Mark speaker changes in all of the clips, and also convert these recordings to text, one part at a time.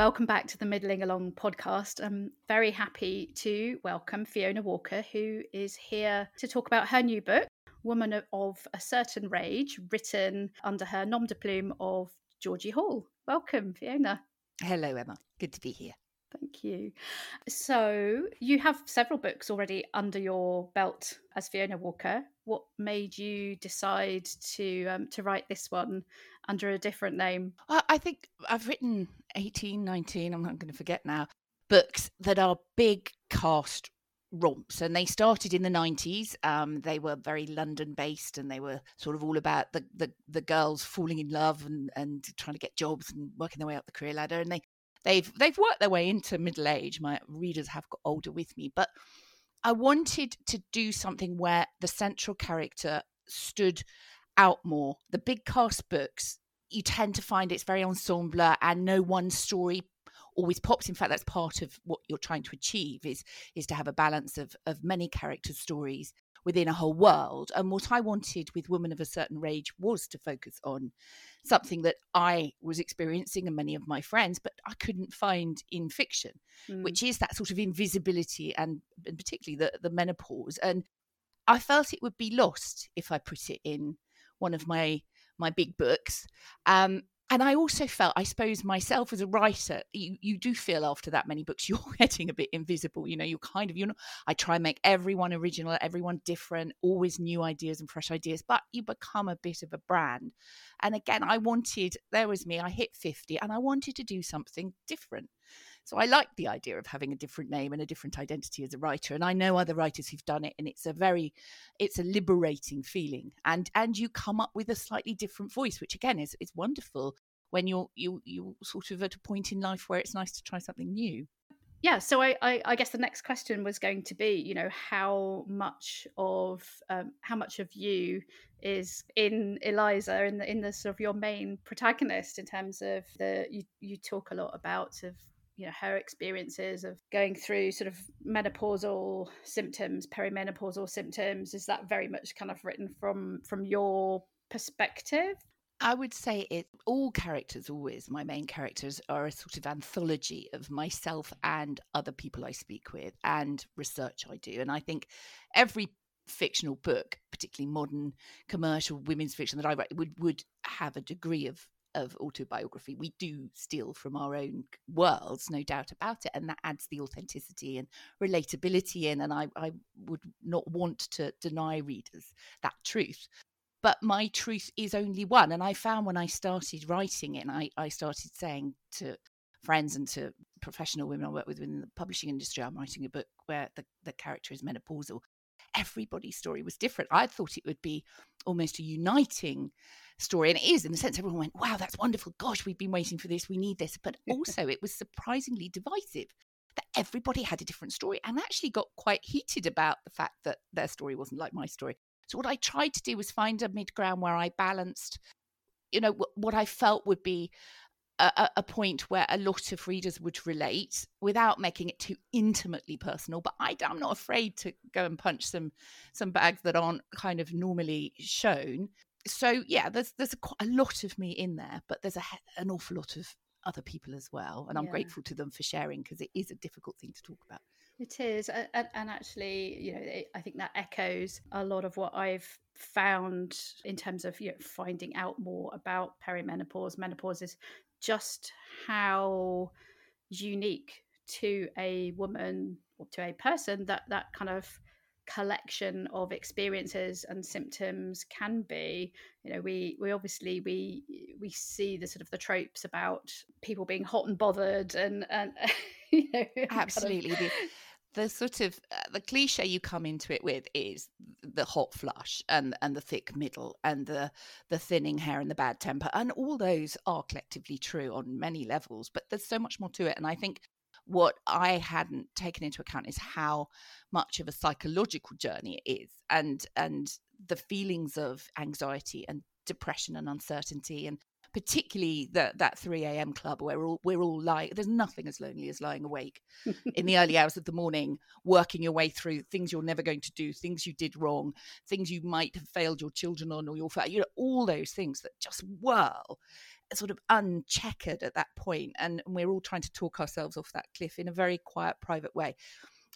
Speaker 1: Welcome back to the Middling Along podcast. I'm very happy to welcome Fiona Walker, who is here to talk about her new book, Woman of a Certain Rage, written under her nom de plume of Georgie Hall. Welcome, Fiona.
Speaker 2: Hello, Emma. Good to be here.
Speaker 1: Thank you. So, you have several books already under your belt as Fiona Walker. What made you decide to um, to write this one under a different name?
Speaker 2: I think I've written 18, 19, I'm not going to forget now, books that are big cast romps and they started in the 90s um, they were very london based and they were sort of all about the, the, the girls falling in love and, and trying to get jobs and working their way up the career ladder and they they've they've worked their way into middle age. My readers have got older with me, but I wanted to do something where the central character stood out more. The big cast books, you tend to find it's very ensemble and no one story always pops. In fact, that's part of what you're trying to achieve is is to have a balance of of many character stories within a whole world. And what I wanted with Women of a Certain Rage was to focus on something that I was experiencing and many of my friends, but I couldn't find in fiction, mm. which is that sort of invisibility and, and particularly the, the menopause. And I felt it would be lost if I put it in one of my my big books. Um, and I also felt, I suppose, myself as a writer, you, you do feel after that many books, you're getting a bit invisible. You know, you're kind of, you know, I try and make everyone original, everyone different, always new ideas and fresh ideas, but you become a bit of a brand. And again, I wanted, there was me, I hit 50 and I wanted to do something different. So I like the idea of having a different name and a different identity as a writer. And I know other writers who've done it, and it's a very, it's a liberating feeling. And and you come up with a slightly different voice, which again is is wonderful when you're you you sort of at a point in life where it's nice to try something new
Speaker 1: yeah so I, I, I guess the next question was going to be you know how much of um, how much of you is in eliza in the in the sort of your main protagonist in terms of the you, you talk a lot about of you know her experiences of going through sort of menopausal symptoms perimenopausal symptoms is that very much kind of written from from your perspective?
Speaker 2: I would say it all characters always my main characters are a sort of anthology of myself and other people I speak with and research I do. And I think every fictional book particularly modern commercial women's fiction that I write would would have a degree of of autobiography. We do steal from our own worlds, no doubt about it. And that adds the authenticity and relatability in. And I, I would not want to deny readers that truth. But my truth is only one. And I found when I started writing it, and I, I started saying to friends and to professional women I work with within the publishing industry, I'm writing a book where the, the character is menopausal. Everybody's story was different. I thought it would be almost a uniting story. And it is in the sense everyone went, wow, that's wonderful. Gosh, we've been waiting for this. We need this. But also, it was surprisingly divisive that everybody had a different story and actually got quite heated about the fact that their story wasn't like my story. So, what I tried to do was find a mid ground where I balanced, you know, what I felt would be a, a, point where a lot of readers would relate without making it too intimately personal. But I, am not afraid to go and punch some some bags that aren't kind of normally shown so yeah, there's there's a, a, lot of me in there, but there's a, an awful lot of other people as well, and I'm yeah. grateful to them for sharing because it is a difficult thing to talk about.
Speaker 1: It is, and, and actually, you know, I think that echoes a lot of what I've found in terms of you know finding out more about perimenopause. Menopause is just how unique to a woman or to a person that that kind of collection of experiences and symptoms can be. You know we we obviously we we see the sort of the tropes about people being hot and bothered and and you know
Speaker 2: absolutely kind of... the, sort of uh, the cliche you come into it with is the hot flush and and the thick middle and the the thinning hair and the bad temper. And all those are collectively true on many levels but there's so much more to it. And i think what I hadn't taken into account is how much of a psychological journey it is and and the feelings of anxiety and depression and uncertainty and particularly that that 3 a.m club where we're all, we're all lying there's nothing as lonely as lying awake in the early hours of the morning working your way through things you're never going to do things you did wrong things you might have failed your children on or your you know all those things that just whirl sort of uncheckered at that point and we're all trying to talk ourselves off that cliff in a very quiet private way.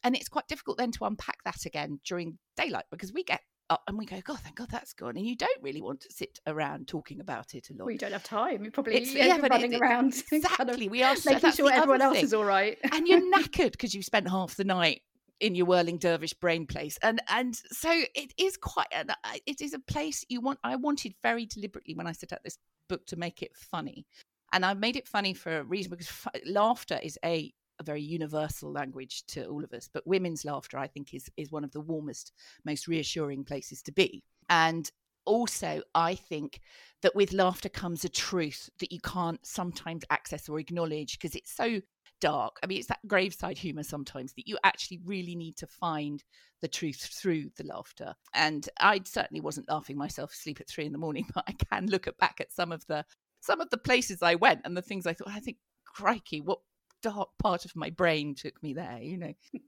Speaker 2: And it's quite difficult then to unpack that again during daylight because we get Oh, and we go, God, thank God that's gone. And you don't really want to sit around talking about it a lot.
Speaker 1: Well, you don't have time. You probably it's, yeah, running it, around
Speaker 2: exactly. Kind of
Speaker 1: we
Speaker 2: are
Speaker 1: making sure everyone else
Speaker 2: thing.
Speaker 1: is all right,
Speaker 2: and you're knackered because you spent half the night in your whirling dervish brain place and and so it is quite an, uh, it is a place you want i wanted very deliberately when i set out this book to make it funny and i made it funny for a reason because f- laughter is a a very universal language to all of us but women's laughter i think is is one of the warmest most reassuring places to be. And also i think that with laughter comes a truth that you can't sometimes access or acknowledge because it's so dark. I mean it's that graveside humor sometimes that you actually really need to find the truth through the laughter. And i certainly wasn't laughing myself asleep at three in the morning but i can look at back at some of the some of the places i went and the things i thought i think crikey what dark part of my brain took me there you know?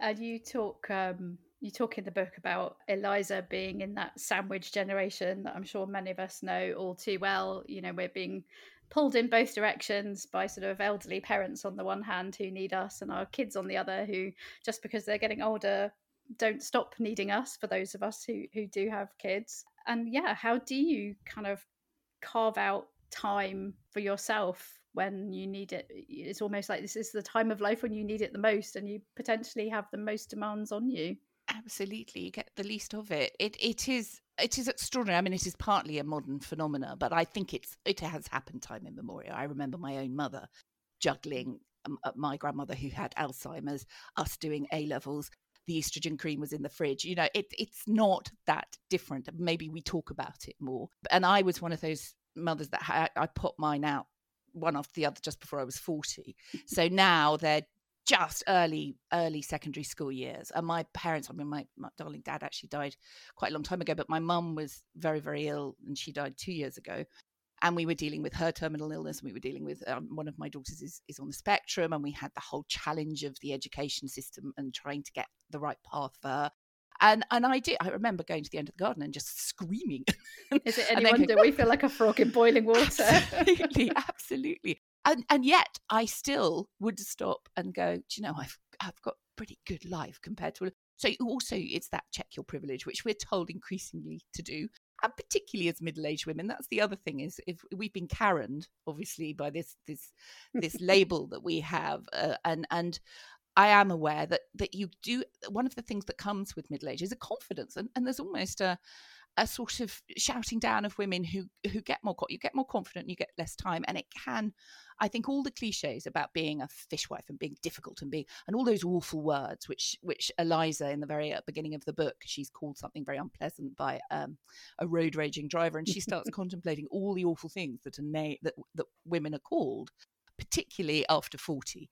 Speaker 1: And you talk um you talk in the book about eliza being in that sandwich generation that i'm sure many of us know all too well. You know we're being pulled in both directions by sort of elderly parents on the one hand who need us and our kids on the other who just because they're getting older don't stop needing us for those of us who who do have kids. And yeah how do you kind of carve out time for yourself when you need it. It's almost like this is the time of life when you need it the most, and you potentially have the most demands on you.
Speaker 2: Absolutely, you get the least of it. It it is it is extraordinary. I mean, it is partly a modern phenomena, but I think it's it has happened time immemorial. I remember my own mother juggling um, uh, my grandmother who had Alzheimer's, us doing A levels. The estrogen cream was in the fridge. You know, it, it's not that different. Maybe we talk about it more. And I was one of those mothers that ha- I put mine out one after the other just before I was 40. So now they're just early, early secondary school years. And my parents, I mean, my, my darling dad actually died quite a long time ago, but my mum was very, very ill and she died two years ago. And we were dealing with her terminal illness, and we were dealing with um, one of my daughters is, is on the spectrum, and we had the whole challenge of the education system and trying to get the right path for her. And and I did. I remember going to the end of the garden and just screaming.
Speaker 1: Is it any wonder we feel like a frog in boiling water?
Speaker 2: absolutely, absolutely. And and yet I still would stop and go. Do you know I've I've got a pretty good life compared to. So also it's that check your privilege, which we're told increasingly to do, and particularly as middle-aged women that's the other thing is if we've been karened obviously by this this this label that we have uh, and and I am aware that that you do one of the things that comes with middle age is a confidence, and, and there's almost a a sort of shouting down of women who who get more you get more confident, and you get less time, and it can. I think all the cliches about being a fishwife and being difficult and being and all those awful words, which which Eliza in the very uh, beginning of the book, she's called something very unpleasant by um, a road raging driver, and she starts contemplating all the awful things that are na- that that women are called, particularly after forty,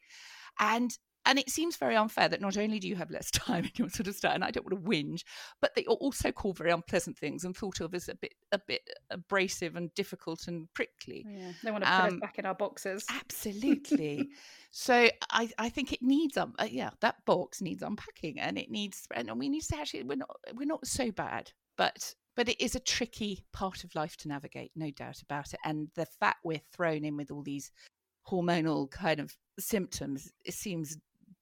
Speaker 2: and and it seems very unfair that not only do you have less time in your sort of start, and I don't want to whinge, but they are also called very unpleasant things and thought of as a bit a bit abrasive and difficult and prickly.
Speaker 1: Yeah, they want to put um, us back in our boxes.
Speaker 2: Absolutely. so I, I think it needs um uh, yeah that box needs unpacking and it needs and we need to actually we're not we're not so bad but but it is a tricky part of life to navigate no doubt about it and the fact we're thrown in with all these hormonal kind of symptoms it seems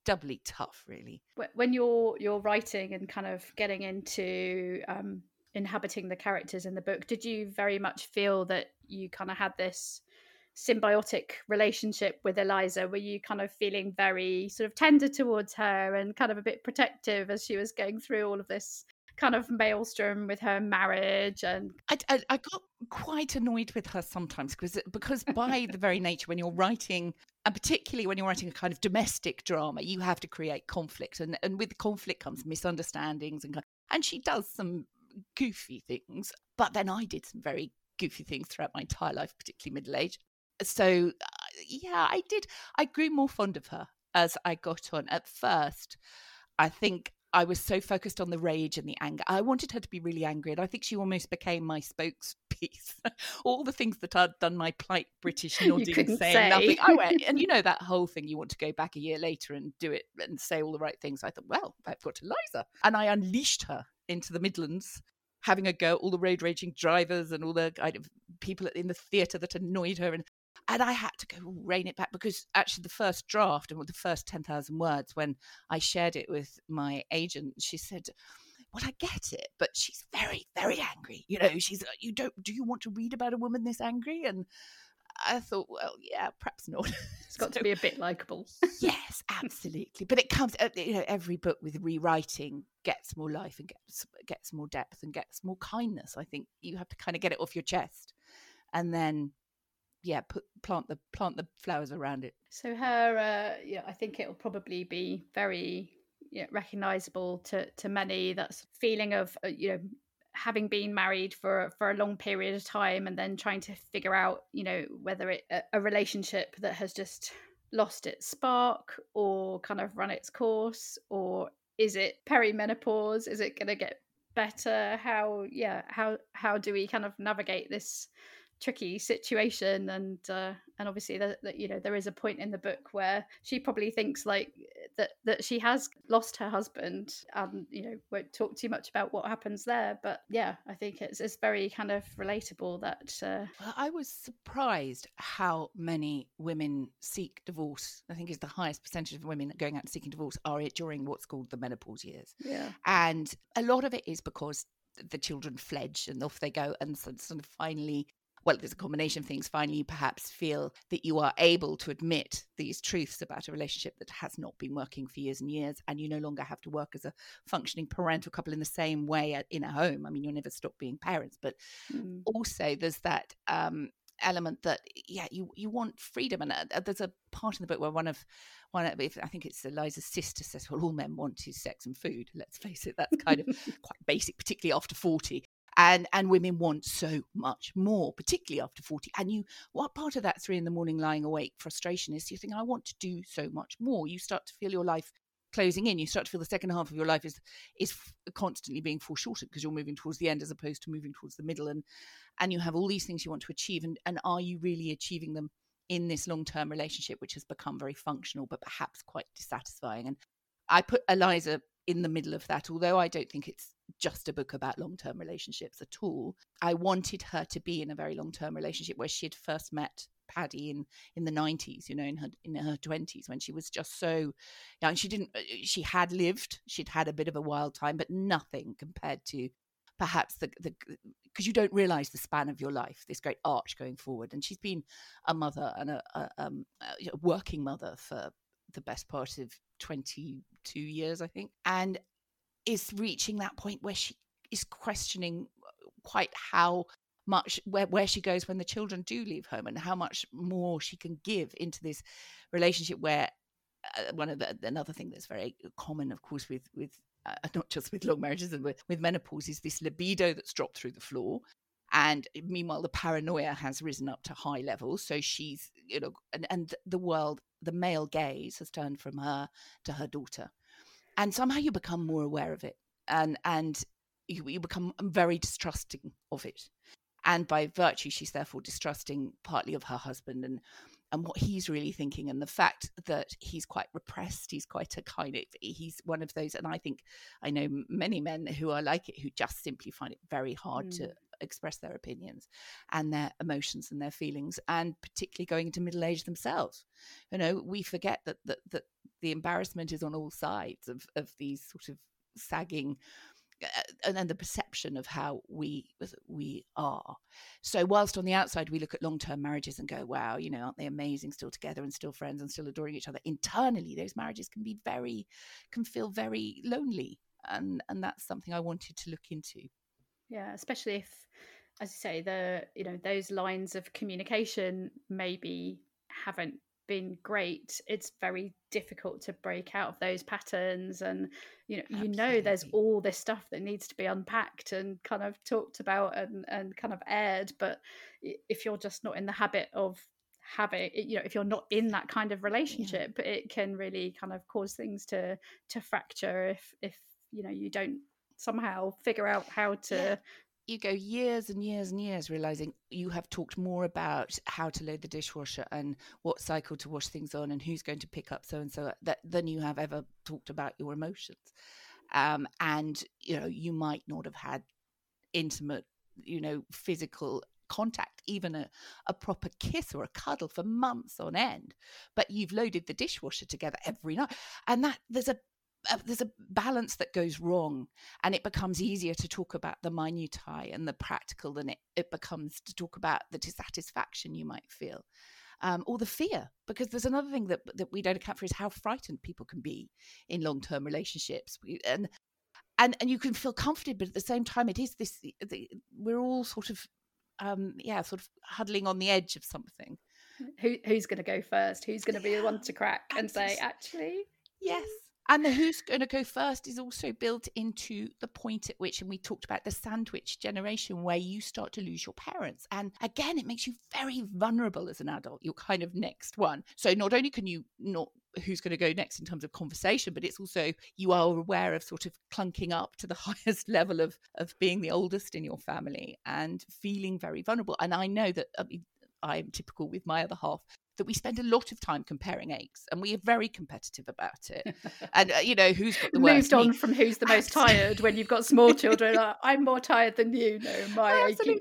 Speaker 2: doubly tough, really.
Speaker 1: When you're you're writing and kind of getting into um, inhabiting the characters in the book, did you very much feel that you kind of had this symbiotic relationship with Eliza? Were you kind of feeling very sort of tender towards her and kind of a bit protective as she was going through all of this kind of maelstrom with her marriage and
Speaker 2: I, I, I got quite annoyed with her sometimes because because by the very nature when you're writing and particularly when you're writing a kind of domestic drama you have to create conflict and and with conflict comes misunderstandings and and she does some goofy things but then I did some very goofy things throughout my entire life particularly middle age. So uh, yeah I did I grew more fond of her as I got on. At first I think I was so focused on the rage and the anger. I wanted her to be really angry, and I think she almost became my spokespiece. All the things that I'd done, my polite British nodding, saying say. nothing. I went, and you know that whole thing. You want to go back a year later and do it and say all the right things. I thought, well, I've got Eliza, and I unleashed her into the Midlands having a go at all the road raging drivers and all the kind of people in the theatre that annoyed her and and I had to go rein it back because actually the first draft and the first 10,000 words when I shared it with my agent she said well I get it but she's very very angry you know she's uh, you don't do you want to read about a woman this angry and I thought, well, yeah, perhaps not.
Speaker 1: It's got so, to be a bit likable.
Speaker 2: yes, absolutely. But it comes, uh, you know, every book with rewriting gets more life and gets gets more depth and gets more kindness. I think you have to kind of get it off your chest, and then yeah, put plant the plant the flowers around it.
Speaker 1: So her, uh, yeah, I think it will probably be very you know, recognizable to to many. That's feeling of uh, you know having been married for for a long period of time and then trying to figure out you know whether it a, a relationship that has just lost its spark or kind of run its course or is it perimenopause is it going to get better how yeah how how do we kind of navigate this tricky situation and uh, and obviously that, that you know there is a point in the book where she probably thinks like that that she has lost her husband and you know won't talk too much about what happens there but yeah i think it's it's very kind of relatable that uh...
Speaker 2: well, i was surprised how many women seek divorce i think is the highest percentage of women going out seeking divorce are it during what's called the menopause years.
Speaker 1: Yeah.
Speaker 2: And a lot of it is because the children fledge and off they go and sort of finally well, there's a combination of things. Finally, you perhaps feel that you are able to admit these truths about a relationship that has not been working for years and years, and you no longer have to work as a functioning parental couple in the same way in a home. I mean, you'll never stop being parents, but mm. also there's that um, element that yeah you you want freedom and uh, there's a part in the book where one of one of if, i think it's eliza's sister says well all men want is sex and food let's face it that's kind of quite basic particularly after 40 and and women want so much more particularly after 40 and you what part of that three in the morning lying awake frustration is you think i want to do so much more. You start to feel your life closing in you start to feel the second half of your life is is constantly being foreshortened because you're moving towards the end as opposed to moving towards the middle and and you have all these things you want to achieve and and are you really achieving them in this long-term relationship which has become very functional but perhaps quite dissatisfying? And i put eliza in the middle of that although i don't think it's just a book about long term relationships at all. I wanted her to be in a very long term relationship where she had first met Paddy in in the 90s you know in her in her 20s when she was just so and she didn't uh, she had lived she'd had a bit of a wild time but nothing compared to perhaps the the because you don't realize the span of your life this great arch going forward. And she's been a mother and a, a, um, a working mother for the best part of 22 years i think. And is reaching that point where she is questioning quite how much where, where she goes when the children do leave home and how much more she can give into this relationship where uh, one of the another thing that's very common of course with with uh, not just with long marriages and with, with menopause is this libido that's dropped through the floor. And meanwhile the paranoia has risen up to high levels. So she's you know and, and the world the male gaze has turned from her to her daughter and somehow you become more aware of it and and you, you become very distrusting of it and by virtue she's therefore distrusting partly of her husband and and what he's really thinking and the fact that he's quite repressed he's quite a kind of he's one of those and i think i know many men who are like it who just simply find it very hard mm. to express their opinions and their emotions and their feelings and particularly going into middle age themselves you know we forget that that, that the embarrassment is on all sides of, of these sort of sagging uh, and then the perception of how we we are. So whilst on the outside we look at long term marriages and go, wow, you know, aren't they amazing, still together and still friends and still adoring each other? Internally, those marriages can be very, can feel very lonely, and and that's something I wanted to look into.
Speaker 1: Yeah, especially if, as you say, the you know those lines of communication maybe haven't been great it's very difficult to break out of those patterns and you know Absolutely. you know there's all this stuff that needs to be unpacked and kind of talked about and and kind of aired but if you're just not in the habit of having you know if you're not in that kind of relationship yeah. it can really kind of cause things to to fracture if if you know you don't somehow figure out how to yeah
Speaker 2: you go years and years and years realizing you have talked more about how to load the dishwasher and what cycle to wash things on and who's going to pick up so and so that than you have ever talked about your emotions um, and you know you might not have had intimate, you know, physical contact, even a, a proper kiss or a cuddle for months on end. But you've loaded the dishwasher together every night. And that there's a there's a balance that goes wrong and it becomes easier to talk about the minutiae and the practical than it, it becomes to talk about the dissatisfaction you might feel um, or the fear because there's another thing that, that we don't account for is how frightened people can be in long-term relationships and and and you can feel comforted but at the same time it is this the, we're all sort of um, yeah, sort of huddling on the edge of something.
Speaker 1: Who, who's going to go first? Who's going to be the one to crack and say, actually?
Speaker 2: Yes. And the who's going to go first is also built into the point at which, and we talked about the sandwich generation, where you start to lose your parents. And again, it makes you very vulnerable as an adult. You're kind of next one. So not only can you not who's going to go next in terms of conversation, but it's also you are aware of sort of clunking up to the highest level of of being the oldest in your family and feeling very vulnerable. And I know that I mean, I'm typical with my other half that we spend a lot of time comparing eggs and we are very competitive about it. and, uh, you know, who's got the
Speaker 1: Moved on from who's the most tired when you've got small children. Like, I'm more tired than you. No, my aching.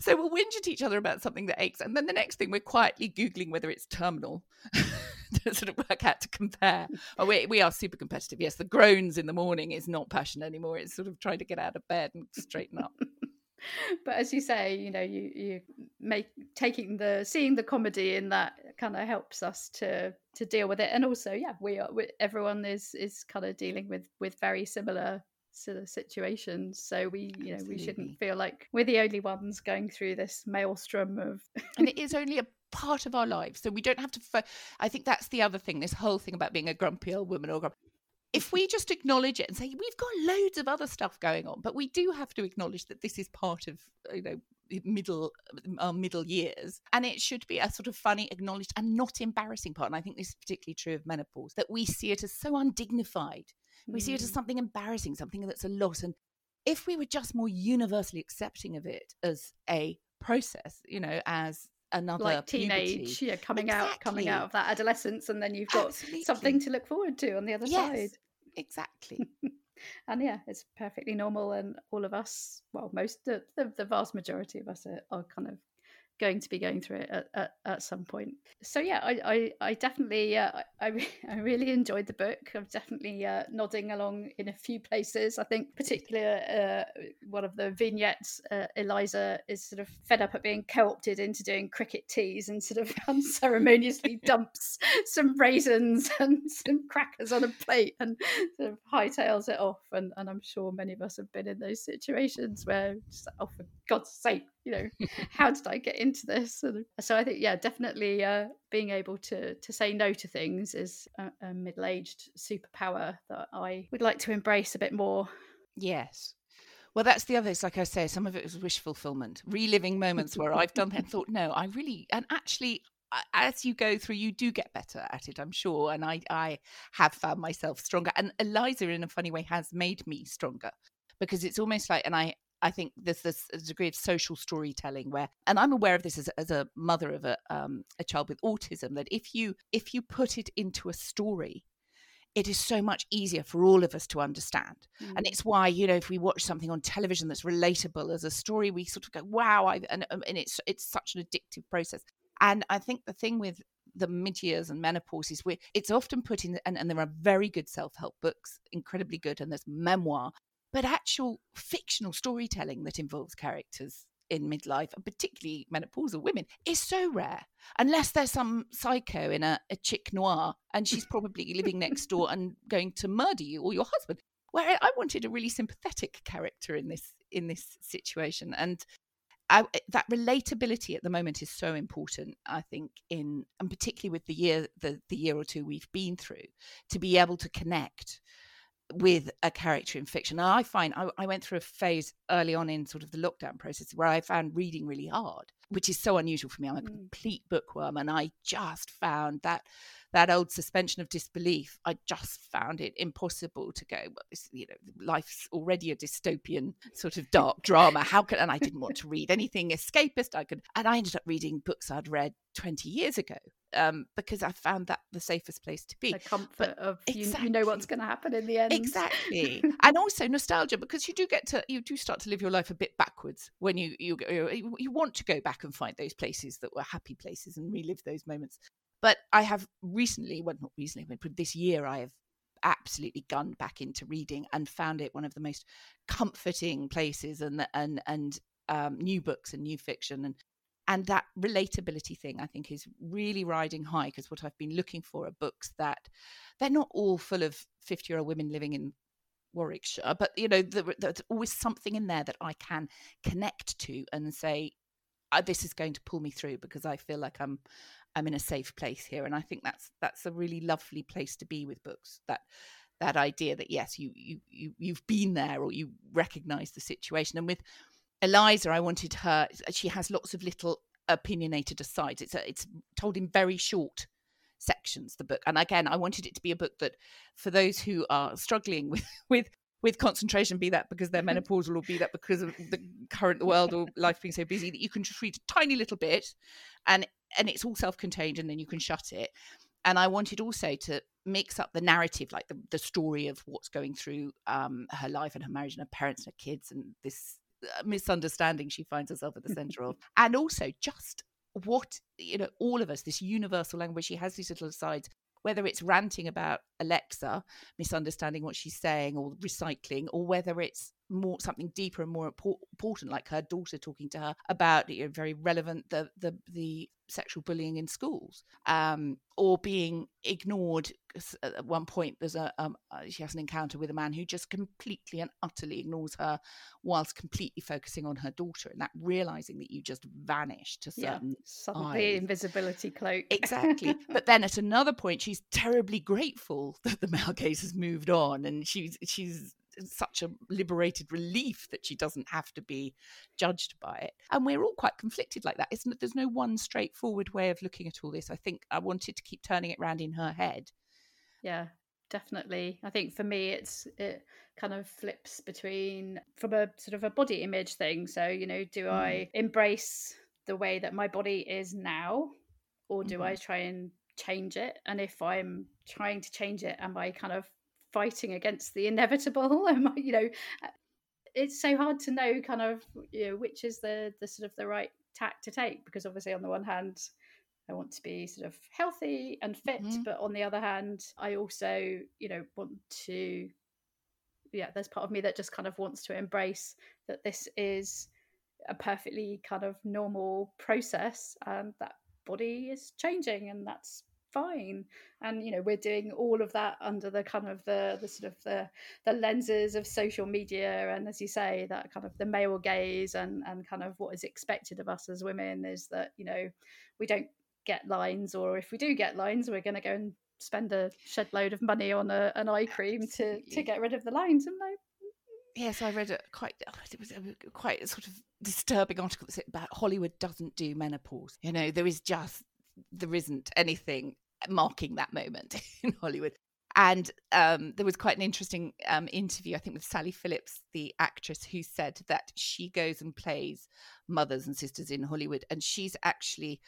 Speaker 2: So we'll whinge at each other about something that aches. And then the next thing we're quietly Googling whether it's terminal to sort of work out to compare. Oh, we, we are super competitive. Yes, the groans in the morning is not passion anymore. It's sort of trying to get out of bed and straighten up
Speaker 1: but as you say you know you you make taking the seeing the comedy in that kind of helps us to to deal with it and also yeah we are we, everyone is is kind of dealing with with very similar sort of situations so we you know Absolutely. we shouldn't feel like we're the only ones going through this maelstrom of
Speaker 2: and it is only a part of our lives so we don't have to fo- i think that's the other thing this whole thing about being a grumpy old woman or grumpy if we just acknowledge it and say we've got loads of other stuff going on, but we do have to acknowledge that this is part of you know middle our middle years and it should be a sort of funny acknowledged and not embarrassing part and i think this is particularly true of menopause that we see it as so undignified we see it as mm. something embarrassing something that's a lot and if we were just more universally accepting of it as a process you know as another
Speaker 1: like teenage puberty. yeah coming exactly. out coming out of that adolescence and then you've got Absolutely. something to look forward to on the other yes, side
Speaker 2: exactly.
Speaker 1: And yeah it's perfectly normal and all of us well most the, the, the vast majority of us are, are kind of going to be going through it at, at, at some point. So yeah, I I, I definitely uh, I I really enjoyed the book. I'm definitely uh, nodding along in a few places. I think particularly uh, one of the vignettes, uh, Eliza is sort of fed up at being co-opted into doing cricket teas and sort of unceremoniously dumps some raisins and some crackers on a plate and sort of hightails it off. And and I'm sure many of us have been in those situations where just, oh for God's sake you know how did i get into this so i think yeah definitely uh, being able to to say no to things is a, a middle-aged superpower that i would like to embrace a bit more
Speaker 2: yes well, that's the other. It's like I say, some of it was wish fulfillment, reliving moments where I've done that and thought, no, I really, and actually, as you go through, you do get better at it, I'm sure. And I, I have found myself stronger. And Eliza, in a funny way, has made me stronger because it's almost like, and I, I think there's this degree of social storytelling where, and I'm aware of this as, as a mother of a, um, a child with autism, that if you if you put it into a story, it is so much easier for all of us to understand. Mm. And it's why, you know, if we watch something on television that's relatable as a story, we sort of go, wow, I, and, um, and it's, it's such an addictive process. And I think the thing with the mid years and menopause is where it's often put in, and, and there are very good self help books, incredibly good, and there's memoir, but actual fictional storytelling that involves characters in midlife and particularly menopausal women is so rare unless there's some psycho in a, a chick noir and she's probably living next door and going to murder you or your husband. Where i wanted a really sympathetic character in this in this situation and I, eh, that relatability at the moment is so important i think in and particularly with the year the, the year or two we've been through to be able to connect with a character in fiction. I find I, I, went through a phase early on in sort of the lockdown process where I found reading really hard, which is so unusual for me. I'm a mm. complete bookworm, and I just found that that old suspension of disbelief, I just found it impossible to go. Well, this, you know, life's already a dystopian sort of dark drama. How can? And I didn't want to read anything escapist. I could, and I ended up reading books I'd read 20 years ago um, because I found that the safest place to be.
Speaker 1: The comfort but of exactly. you, you, know what's going to happen in the end.
Speaker 2: Exactly, and also nostalgia because you do get to you do start to live your life a bit backwards when you you you want to go back and find those places that were happy places and relive those moments. But I have recently, well, not recently, but this year, I have absolutely gunned back into reading and found it one of the most comforting places and and and um, new books and new fiction and and that relatability thing i think is really riding high because what i've been looking for are books that they're not all full of 50 year old women living in warwickshire but you know there's always something in there that i can connect to and say oh, this is going to pull me through because i feel like i'm i'm in a safe place here. And i think that's that's a really lovely place to be with books that that idea that yes you you, you you've been there or you recognize the situation. And with Eliza, I wanted her. She has lots of little opinionated asides. It's a, it's told in very short sections. The book, and again, I wanted it to be a book that, for those who are struggling with with with concentration, be that because they're menopausal or be that because of the current world or life being so busy, that you can just read a tiny little bit, and and it's all self-contained, and then you can shut it. And I wanted also to mix up the narrative, like the, the story of what's going through um, her life and her marriage and her parents and her kids and this misunderstanding she finds herself at the center of. And also just what you know all of us this universal language she has these little sides whether it's ranting about alexa misunderstanding what she's saying or recycling or whether it's more something deeper and more important like her daughter talking to her about you know, very relevant the the the sexual bullying in schools um, or being ignored at one point there's a um, uh, she has an encounter with a man who just completely and utterly ignores her whilst completely focusing on her daughter and that realizing that you just vanished to certain yeah,
Speaker 1: suddenly invisibility cloak.
Speaker 2: Exactly. But then at another point she's terribly grateful that the male gaze has moved on and she's she's such a liberated relief that she doesn't have to be judged by it. And we're all quite conflicted like that. Isn't? There's no one straightforward way of looking at all this. I think I wanted to keep turning it around in her head.
Speaker 1: Yeah, definitely. I think for me, it's it kind of flips between from a sort of a body image thing. So you know, do mm. I embrace the way that my body is now, or do mm-hmm. I try and change it? And if I'm trying to change it, am I kind of fighting against the inevitable you know uh, it's so hard to know kind of you know which is the the sort of the right tack to take because obviously on the one hand I want to be sort of healthy and fit mm-hmm. but on the other hand I also you know want to yeah there's part of me that just kind of wants to embrace that this is a perfectly kind of normal process and that body is changing and that's fine. And you know we're doing all of that under the kind of the the sort of the the lenses of social media. And as you say that kind of the male gaze and and kind of what is expected of us as women is that you know we don't get lines or if we do get lines we're going to go and spend a shed load of money on a, an eye cream to to get rid of the lines. And like
Speaker 2: yes, I read a quite oh, it was a quite a sort of disturbing article about Hollywood doesn't do menopause. You know, there is just there isn't anything marking that moment in Hollywood. And um, there was quite an interesting um, interview, I think, with Sally Phillips, the actress, who said that she goes and plays mothers and sisters in Hollywood, and she's actually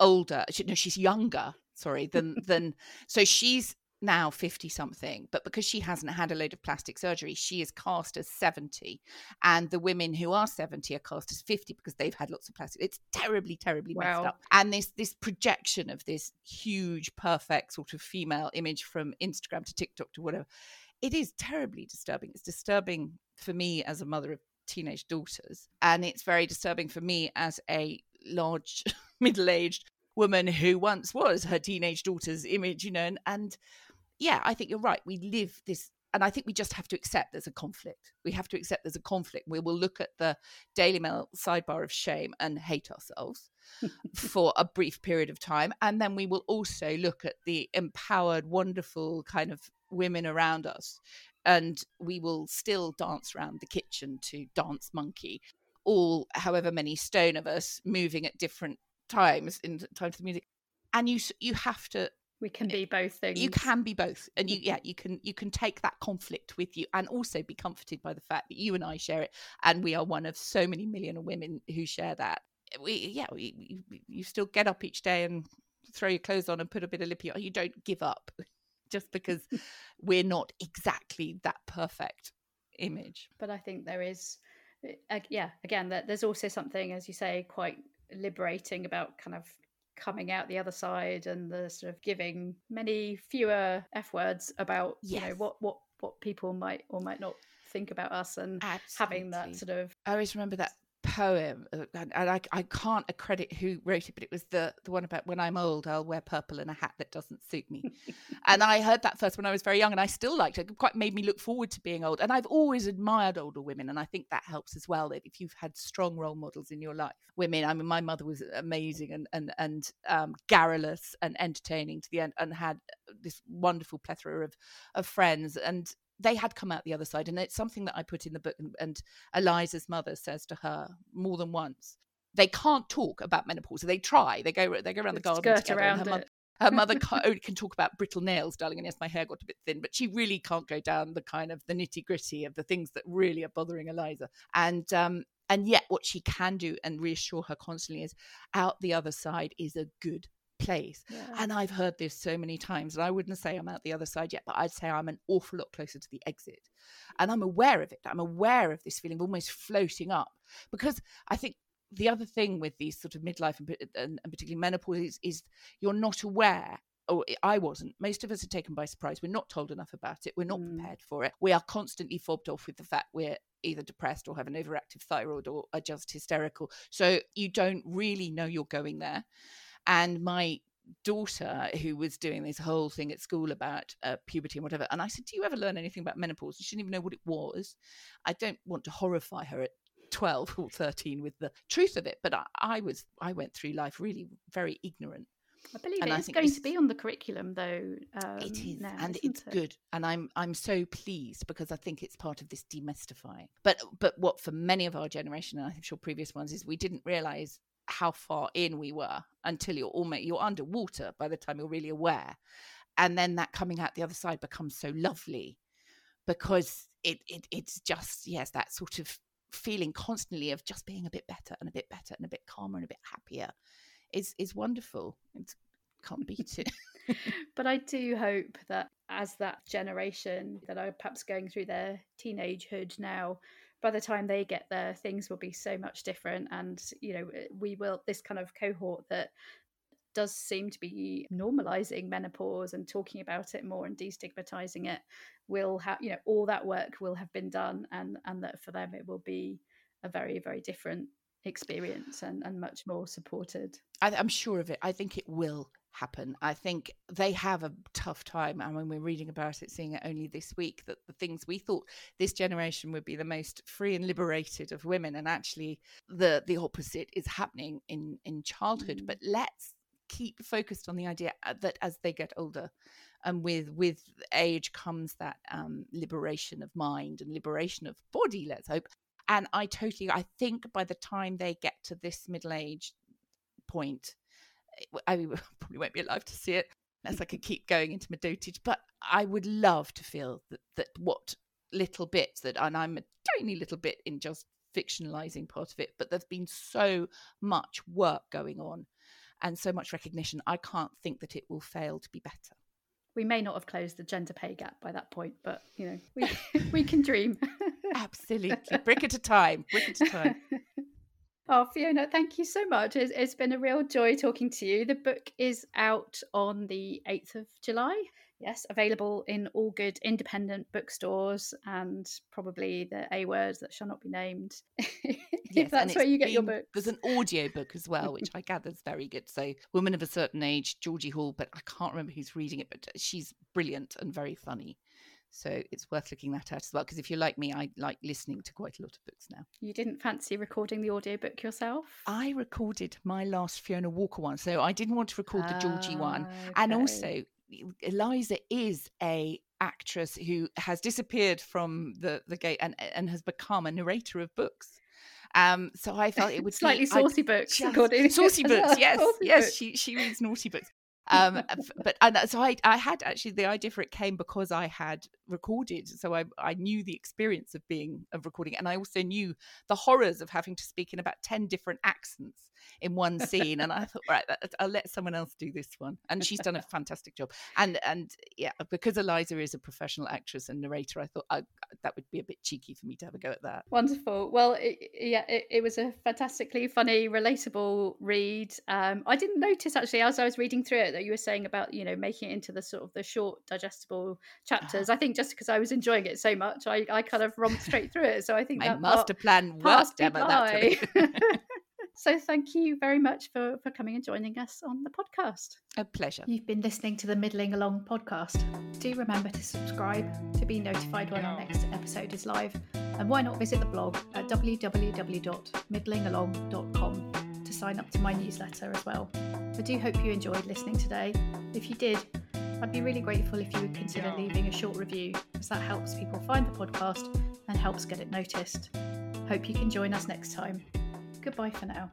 Speaker 2: older. She, no, she's younger. Sorry, than than. So she's now 50 something, but because she hasn't had a load of plastic surgery, she is cast as 70. And the women who are 70 are cast as 50 because they've had lots of plastic. It's terribly, terribly wow. messed up. And this this projection of this huge, perfect sort of female image from Instagram to TikTok to whatever, it is terribly disturbing. It's disturbing for me as a mother of teenage daughters. And it's very disturbing for me as a large, middle aged woman who once was her teenage daughter's image, you know, and, and yeah, I think you're right. We live this and I think we just have to accept there's a conflict. We have to accept there's a conflict. We will look at the Daily Mail sidebar of shame and hate ourselves for a brief period of time. And then we will also look at the empowered, wonderful kind of women around us. And we will still dance around the kitchen to Dance Monkey, all however many stone of us moving at different times in time to the music. And you you have to
Speaker 1: we can be both things.
Speaker 2: you can be both and you yeah you can you can take that conflict with you and also be comforted by the fact that you and i share it and we are one of so many million of women who share that. We yeah we, we, you still get up each day and throw your clothes on and put a bit of lippy on you don't give up just because we're not exactly that perfect image.
Speaker 1: But i think there is uh, yeah again that there's also something as you say quite liberating about kind of coming out the other side and the sort of giving many fewer f words about yes. you know what what what people might or might not think about us and Absolutely. having that sort of
Speaker 2: i always remember that poem, uh, and, I, I can't accredit who wrote it, but it was the the one about when I'm old, I'll wear purple and a hat that doesn't suit me. and I heard that first when I was very young, and I still liked it. It quite made me look forward to being old. And I've always admired older women, and I think that helps as well. If you've had strong role models in your life, women. I mean, my mother was amazing and and and um, garrulous and entertaining to the end, and had this wonderful plethora of of friends. And they had come out the other side. And it's something that I put in the book. And, and Eliza's mother says to her more than once, they can't talk about menopause. They try. They go. They go around the garden together.
Speaker 1: Around
Speaker 2: her,
Speaker 1: mother,
Speaker 2: her mother can, can talk about brittle nails, darling, and yes, my hair got a bit thin, but she really can't go down the kind of the nitty gritty of the things that really are bothering Eliza. And um, and yet, what she can do and reassure her constantly is, out the other side is a good place. Yeah. And I've heard this so many times, and I wouldn't say I'm out the other side yet, but I'd say I'm an awful lot closer to the exit. And I'm aware of it. I'm aware of this feeling of almost floating up because I think the other thing with these sort of midlife and, and, and particularly menopause is, is you're not aware or I wasn't. Most of us are taken by surprise. We're not told enough about it. We're not mm. prepared for it. We are constantly fobbed off with the fact we're either depressed or have an overactive thyroid or are just hysterical. So you don't really know you're going there. And my daughter, who was doing this whole thing at school about uh, puberty and whatever, and I said, Do you ever learn anything about menopause? She didn't even know what it was. I don't want to horrify her at 12 or 13 with the truth of it, but I, I was, I went through life really very ignorant.
Speaker 1: I believe and it's going to be on the curriculum, though. Um,
Speaker 2: it is,
Speaker 1: now,
Speaker 2: and it's
Speaker 1: it?
Speaker 2: good, and I'm I'm so pleased because I think it's part of this demystifying. But but what for many of our generation, and I'm sure previous ones, is we didn't realise how far in we were until you're almost you're underwater by the time you're really aware. And then that coming out the other side becomes so lovely because it, it it's just yes that sort of feeling constantly of just being a bit better and a bit better and a bit calmer and a bit happier is is wonderful. It can't beat it.
Speaker 1: But i do hope that as that generation that are perhaps going through their teenagehood now by the time they get there things will be so much different and you know eh, we will this kind of cohort that does seem to be normalizing menopause and talking about it more and destigmatizing it will have you know all that work will have been done and and that for them it will be a very very different experience and, and much more supported.
Speaker 2: I, i'm sure of it. I think it will happen. I think they have a tough time. And when we're reading about it, seeing it only this week, that the things we thought this generation would be the most free and liberated of women, and actually the the opposite is happening in in childhood. Mm. But let's keep focused on the idea uh, that as they get older, and with with age comes that um, liberation of mind and liberation of body. Let's hope. And I totally, I think by the time they get to this middle age point, Eh, I probably won't be alive to see it unless I can keep going into my dotage. But I would love to feel that that what little bits that, and I'm a tiny little bit in just fictionalizing part of it, but there's been so much work going on and so much recognition. I can't think that it will fail to be better.
Speaker 1: We may not have closed the gender pay gap by that point, but you know, we we can dream.
Speaker 2: Absolutely, brick at a time, brick at a time.
Speaker 1: Oh, Fiona, thank you so much. It's, it's been a real joy talking to you. The book is out on the 8th of July. Yes, available in all good independent bookstores and probably the A words that shall not be named.
Speaker 2: yes,
Speaker 1: that's where you get
Speaker 2: been,
Speaker 1: your book.
Speaker 2: There's an audio book as well, which I gather is very good. So, Woman of a Certain Age, Georgie Hall, but I can't remember who's reading it, but she's brilliant and very funny. So it's worth looking that out as well. Because if you're like me, I like listening to quite a lot of books now.
Speaker 1: You didn't fancy recording the audiobook yourself?
Speaker 2: I recorded my last Fiona Walker one. So I didn't want to record the Georgie one. Okay. And also, Eliza is a actress who has disappeared from the, the gate and, and has become a narrator of books. Um, so I felt it would
Speaker 1: slightly
Speaker 2: be,
Speaker 1: saucy I'd, books,
Speaker 2: saucy books. Yes, saucy yes, books. she she reads naughty books. um, but and so I, I had actually the idea for it came because I had recorded, so I, I knew the experience of being of recording, and I also knew the horrors of having to speak in about ten different accents in one scene. and I thought, right, I'll let someone else do this one, and she's done a fantastic job. And and yeah, because Eliza is a professional actress and narrator, I thought I, that would be a bit cheeky for me to have a go at that.
Speaker 1: Wonderful. Well, it, yeah, it, it, was a fantastically funny, relatable read. Um, I didn't notice actually as I was reading through it that you were saying about you know making it into the sort of the short, digestible chapters. Uh-huh. I think just because I was enjoying it so much, I, I kind of romped straight through it. So I think
Speaker 2: My
Speaker 1: that
Speaker 2: master plan worked, Emma.
Speaker 1: so thank you very much for for coming and joining us on the podcast.
Speaker 2: A pleasure.
Speaker 1: You've been listening to the Middling Along podcast. Do remember to subscribe to be notified when our next episode is live, and why not visit the blog at www.middlingalong.com to sign up to my newsletter as well. I do hope you enjoyed listening today. If you did, I'd be really grateful if you would consider leaving a short review, as that helps people find the podcast and helps get it noticed. Hope you can join us next time. Goodbye for now.